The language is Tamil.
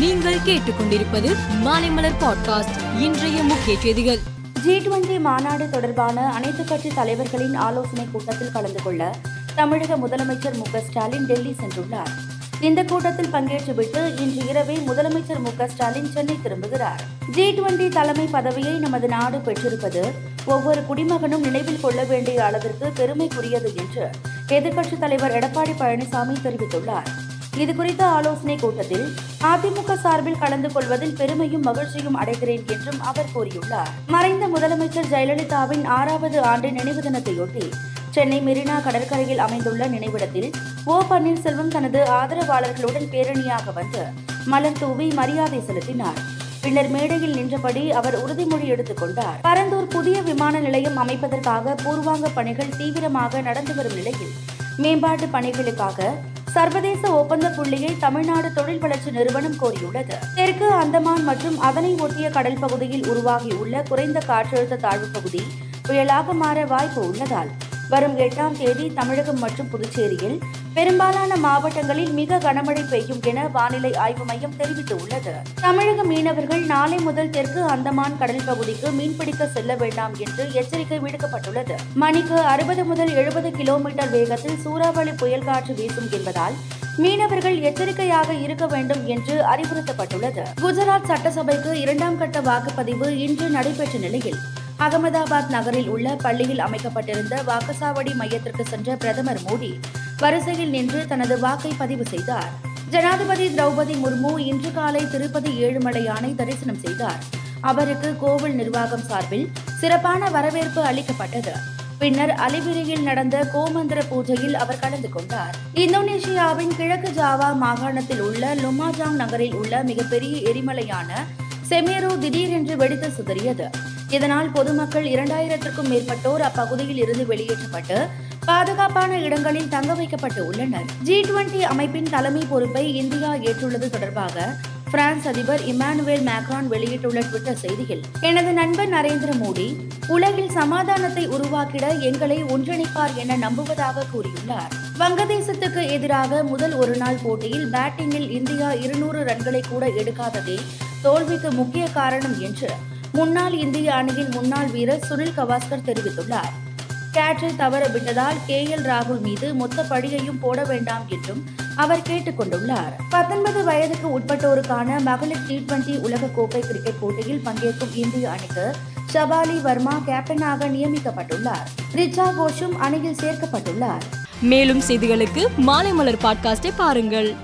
நீங்கள் கேட்டுக்கொண்டிருப்பது மாலைமலர் பாட்காஸ்ட் இன்றைய முக்கிய செய்திகள். ஜி டுவெண்டி மாநாடு தொடர்பான அனைத்து கட்சி தலைவர்களின் ஆலோசனை கூட்டத்தில் கலந்து கொள்ள தமிழக முதலமைச்சர் மு ஸ்டாலின் டெல்லி சென்றுள்ளார். இந்த கூட்டத்தில் பங்கேற்றுவிட்டு இன்று இரவே முதலமைச்சர் மு ஸ்டாலின் சென்னை திரும்புகிறார். ஜி டுவெண்டி தலைமை பதவியை நமது நாடு பெற்றிருப்பது ஒவ்வொரு குடிமகனும் நினைவில் கொள்ள வேண்டிய அளவிற்கு பெருமைக்குரியது என்று எதிர்க்கட்சித் தலைவர் எடப்பாடி பழனிசாமி தெரிவித்துள்ளார். இதுகுறித்த ஆலோசனை கூட்டத்தில் அதிமுக சார்பில் கலந்து கொள்வதில் பெருமையும் மகிழ்ச்சியும் அடைகிறேன் என்றும் அவர் கூறியுள்ளார். மறைந்த முதலமைச்சர் ஜெயலலிதாவின் ஆறாவது ஆண்டு நினைவு தினத்தையொட்டி சென்னை மெரினா கடற்கரையில் அமைந்துள்ள நினைவிடத்தில் ஓ பன்னீர்செல்வம் தனது ஆதரவாளர்களுடன் பேரணியாக வந்து மலர் தூவி மரியாதை செலுத்தினார். பின்னர் மேடையில் நின்றபடி அவர் உறுதிமொழி எடுத்துக் கொண்டார். பரந்தூர் புதிய விமான நிலையம் அமைப்பதற்காக பூர்வாங்க பணிகள் தீவிரமாக நடந்து வரும் நிலையில் மேம்பாட்டு பணிகளுக்காக சர்வதேச ஒப்பந்த புள்ளியை தமிழ்நாடு தொழில் வளர்ச்சி நிறுவனம் கோரியுள்ளது. தெற்கு அந்தமான் மற்றும் அதனை ஒட்டிய கடல் பகுதியில் உருவாகியுள்ள குறைந்த காற்றழுத்த தாழ்வு பகுதி புயலாக மாற வாய்ப்பு உள்ளதால் வரும் எட்டாம் தேதி தமிழகம் மற்றும் புதுச்சேரியில். பெரும்பாலான மாவட்டங்களில் மிக கனமழை பெய்யும் என வானிலை ஆய்வு மையம் தெரிவித்துள்ளது. தமிழக மீனவர்கள் நாளை முதல் தெற்கு அந்தமான் கடல் பகுதிக்கு மீன்பிடிக்க செல்ல வேண்டாம் என்று எச்சரிக்கை விடுக்கப்பட்டுள்ளது. மணிக்கு அறுபது முதல் எழுபது கிலோமீட்டர் வேகத்தில் சூறாவளி புயல் காற்று வீசும் என்பதால் மீனவர்கள் எச்சரிக்கையாக இருக்க வேண்டும் என்று அறிவுறுத்தப்பட்டுள்ளது. குஜராத் சட்டசபைக்கு இரண்டாம் கட்ட வாக்குப்பதிவு இன்று நடைபெற்ற நிலையில் அகமதாபாத் நகரில் உள்ள பள்ளியில் அமைக்கப்பட்டிருந்த வாக்குச்சாவடி மையத்திற்கு சென்ற பிரதமர் மோடி வரிசையில் நின்று தனது வாக்கை பதிவு செய்தார். ஜனாதிபதி திரௌபதி முர்மு இன்று காலை திருப்பதி ஏழுமலையானை தரிசனம் செய்தார். அவருக்கு கோவில் நிர்வாகம் சார்பில் சிறப்பான வரவேற்பு அளிக்கப்பட்டது. பின்னர் அலிபிரியில் நடந்த கோமந்திர பூஜையில் அவர் கலந்து கொண்டார். இந்தோனேஷியாவின் கிழக்கு ஜாவா மாகாணத்தில் உள்ள லுமாஜாங் நகரில் உள்ள மிகப்பெரிய எரிமலையான செமேரோ திடீரென்று வெடித்து சிதறியது. இதனால் பொதுமக்கள் இரண்டாயிரத்திற்கும் மேற்பட்டோர் அப்பகுதியில் இருந்து வெளியேற்றப்பட்டு பாதுகாப்பான இடங்களில் தங்க வைக்கப்பட்டு உள்ளனர். ஜி டுவெண்டி அமைப்பின் தலைமை பொறுப்பை இந்தியா ஏற்றுள்ளது தொடர்பாக பிரான்ஸ் அதிபர் இமானுவேல் மேக்ரான் வெளியிட்டுள்ள ட்விட்டர் செய்தியில் எனது நண்பர் நரேந்திர மோடி உலகில் சமாதானத்தை உருவாக்கிட எங்களை ஒன்றிணைப்பார் என நம்புவதாக கூறியுள்ளார். வங்கதேசத்துக்கு எதிராக முதல் ஒருநாள் போட்டியில் பேட்டிங்கில் இந்தியா இருநூறு ரன்களை கூட எடுக்காததே தோல்விக்கு முக்கிய காரணம் என்று முன்னாள் இந்திய அணியின் முன்னாள் வீரர் சுனில் கவாஸ்கர் தெரிவித்துள்ளார். கேட்சை தவற விட்டதால் கே எல் ராகுல் மீது மொத்த பழியையும் போட வேண்டாம் என்றும் அவர் கேட்டுக் கொண்டுள்ளார். பத்தொன்பது வயதுக்கு உட்பட்டோருக்கான மகளிர் டி டுவெண்டி உலகக்கோப்பை கிரிக்கெட் போட்டியில் பங்கேற்கும் இந்திய அணிக்கு ஷபாலி வர்மா கேப்டனாக நியமிக்கப்பட்டுள்ளார். ரிச்சா கோஷும் அணியில் சேர்க்கப்பட்டுள்ளார். மேலும் செய்திகளுக்கு மாலை மலர் பாட்காஸ்டை பாருங்கள்.